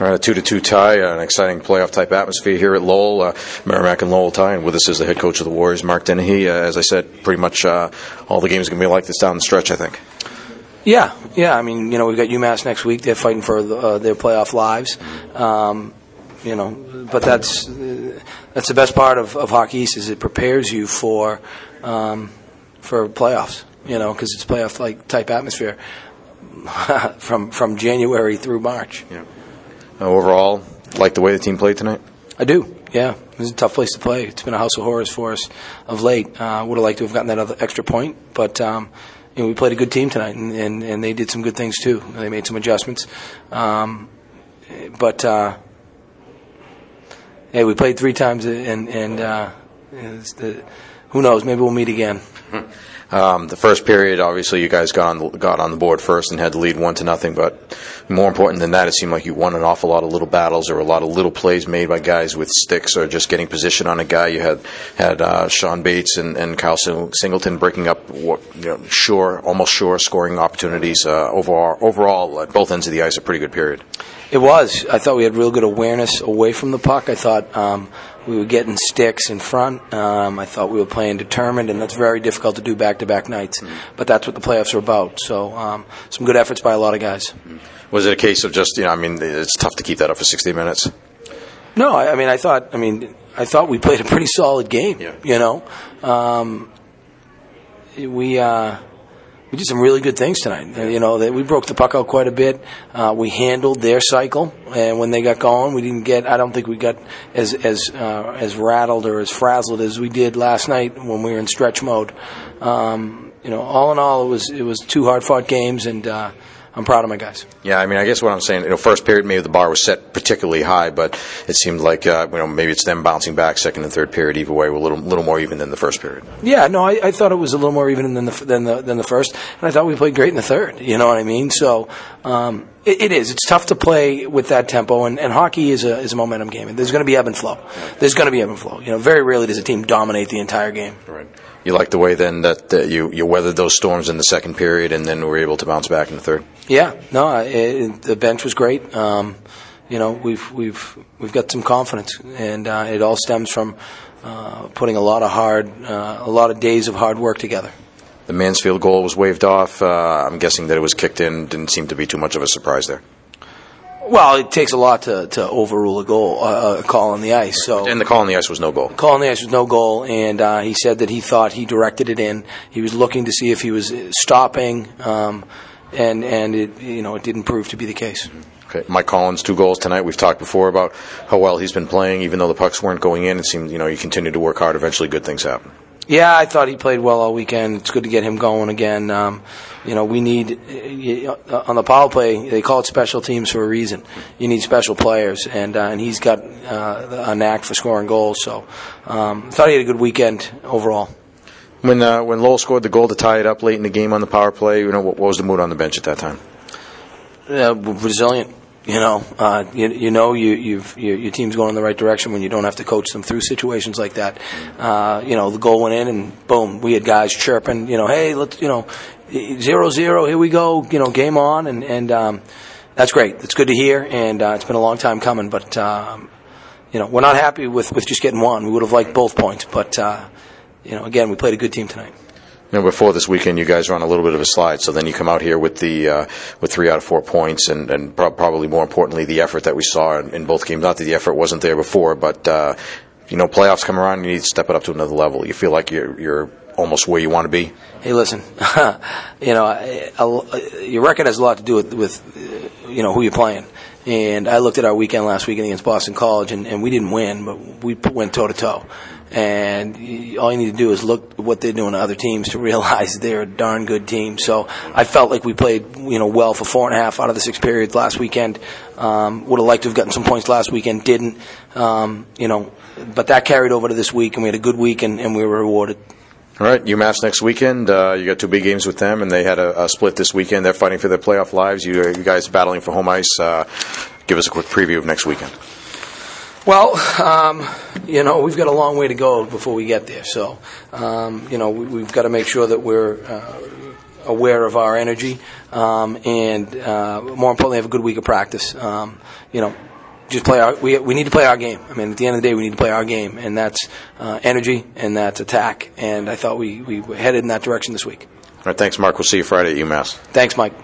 All right, a two to two tie, an exciting playoff type atmosphere here at Lowell. Uh, Merrimack and Lowell tie, and with us is the head coach of the Warriors, Mark Dennehy. Uh, as I said, pretty much uh, all the games are going to be like this down the stretch, I think. Yeah, yeah. I mean, you know, we've got UMass next week. They're fighting for the, uh, their playoff lives. Um, you know, but that's uh, that's the best part of, of Hockey East is it prepares you for um, for playoffs. You know, because it's playoff like type atmosphere from from January through March. Yeah. Uh, overall, like the way the team played tonight. I do. Yeah, it was a tough place to play. It's been a house of horrors for us of late. Uh, would have liked to have gotten that other extra point, but um, you know, we played a good team tonight, and, and, and, they did some good things too. They made some adjustments, um, but uh, hey, we played three times, and and uh, the, who knows? Maybe we'll meet again. Um, the first period, obviously, you guys got on the, got on the board first and had the lead one to nothing. But more important than that, it seemed like you won an awful lot of little battles or a lot of little plays made by guys with sticks or just getting position on a guy. You had had uh, Sean Bates and, and Kyle Singleton breaking up, you know, sure, almost sure scoring opportunities. Uh, overall, overall, at both ends of the ice, a pretty good period. It was. I thought we had real good awareness away from the puck. I thought um, we were getting sticks in front. Um, I thought we were playing determined, and that's very difficult to do back to back nights. Mm-hmm. But that's what the playoffs are about. So um, some good efforts by a lot of guys. Mm-hmm. Was it a case of just you know? I mean, it's tough to keep that up for sixty minutes. No, I, I mean, I thought. I mean, I thought we played a pretty solid game. Yeah. You know, um, we. Uh, we did some really good things tonight. You know, we broke the puck out quite a bit. Uh, we handled their cycle, and when they got going, we didn't get. I don't think we got as as uh, as rattled or as frazzled as we did last night when we were in stretch mode. Um, you know, all in all, it was it was two hard fought games, and uh, I'm proud of my guys. Yeah, I mean, I guess what I'm saying, you know, first period maybe the bar was set particularly high, but it seemed like uh, you know maybe it's them bouncing back second and third period either way, a little little more even than the first period. Yeah, no, I, I thought it was a little more even than the than the than the first, and I thought we played great in the third. You know what I mean? So. Um, it, it is. It's tough to play with that tempo, and, and hockey is a is a momentum game. There's going to be ebb and flow. There's going to be ebb and flow. You know, very rarely does a team dominate the entire game. Right you like the way then that uh, you you weathered those storms in the second period and then were able to bounce back in the third. Yeah, no, it, the bench was great. Um, you know, we've we've we've got some confidence, and uh, it all stems from uh, putting a lot of hard, uh, a lot of days of hard work together. The Mansfield goal was waved off. Uh, I'm guessing that it was kicked in. Didn't seem to be too much of a surprise there. Well, it takes a lot to, to overrule a goal, uh, a call on the ice. So, and the call on the ice was no goal. Call on the ice was no goal, and uh, he said that he thought he directed it in. He was looking to see if he was stopping, um, and and it you know it didn't prove to be the case. Okay, Mike Collins, two goals tonight. We've talked before about how well he's been playing, even though the pucks weren't going in. It seemed you know you continue to work hard. Eventually, good things happen. Yeah, I thought he played well all weekend. It's good to get him going again. Um, you know, we need uh, on the power play. They call it special teams for a reason. You need special players, and uh, and he's got uh, a knack for scoring goals. So, um, thought he had a good weekend overall. When uh, when Lowell scored the goal to tie it up late in the game on the power play, you know what, what was the mood on the bench at that time? resilient. You know, uh, you, you know you, you've, your, team's going in the right direction when you don't have to coach them through situations like that. Uh, you know, the goal went in and boom, we had guys chirping. You know, hey, let's you know, zero zero, here we go. You know, game on, and and um, that's great. It's good to hear, and uh, it's been a long time coming. But um, you know, we're not happy with with just getting one. We would have liked both points, but uh, you know, again, we played a good team tonight know, before this weekend, you guys were on a little bit of a slide. So then you come out here with the uh, with three out of four points, and, and pro- probably more importantly, the effort that we saw in, in, both games. Not that the effort wasn't there before, but uh, you know, playoffs come around, you need to step it up to another level. You feel like you're you're almost where you want to be. Hey, listen, you know, your record has a lot to do with, with you know who you're playing. And I looked at our weekend last weekend against Boston College, and, and we didn't win, but we went toe to toe. And all you need to do is look at what they're doing to other teams to realize they're a darn good team. So I felt like we played, you know, well for four and a half out of the six periods last weekend. Um, would have liked to have gotten some points last weekend, didn't. Um, you know, but that carried over to this week, and we had a good week, and, and we were rewarded. All right, UMass next weekend. Uh, you got two big games with them, and they had a, a, split this weekend. They're fighting for their playoff lives. You, you guys battling for home ice. Uh, give us a quick preview of next weekend. Well, um, you know, we've got a long way to go before we get there. So, um, you know, we, have got to make sure that we're uh, aware of our energy, um, and uh, more importantly, have a good week of practice. Um, you know, just play our. We, we need to play our game. I mean, at the end of the day, we need to play our game, and that's uh, energy and that's attack. And I thought we we were headed in that direction this week. All right, thanks, Mark. We'll see you Friday at UMass. Thanks, Mike.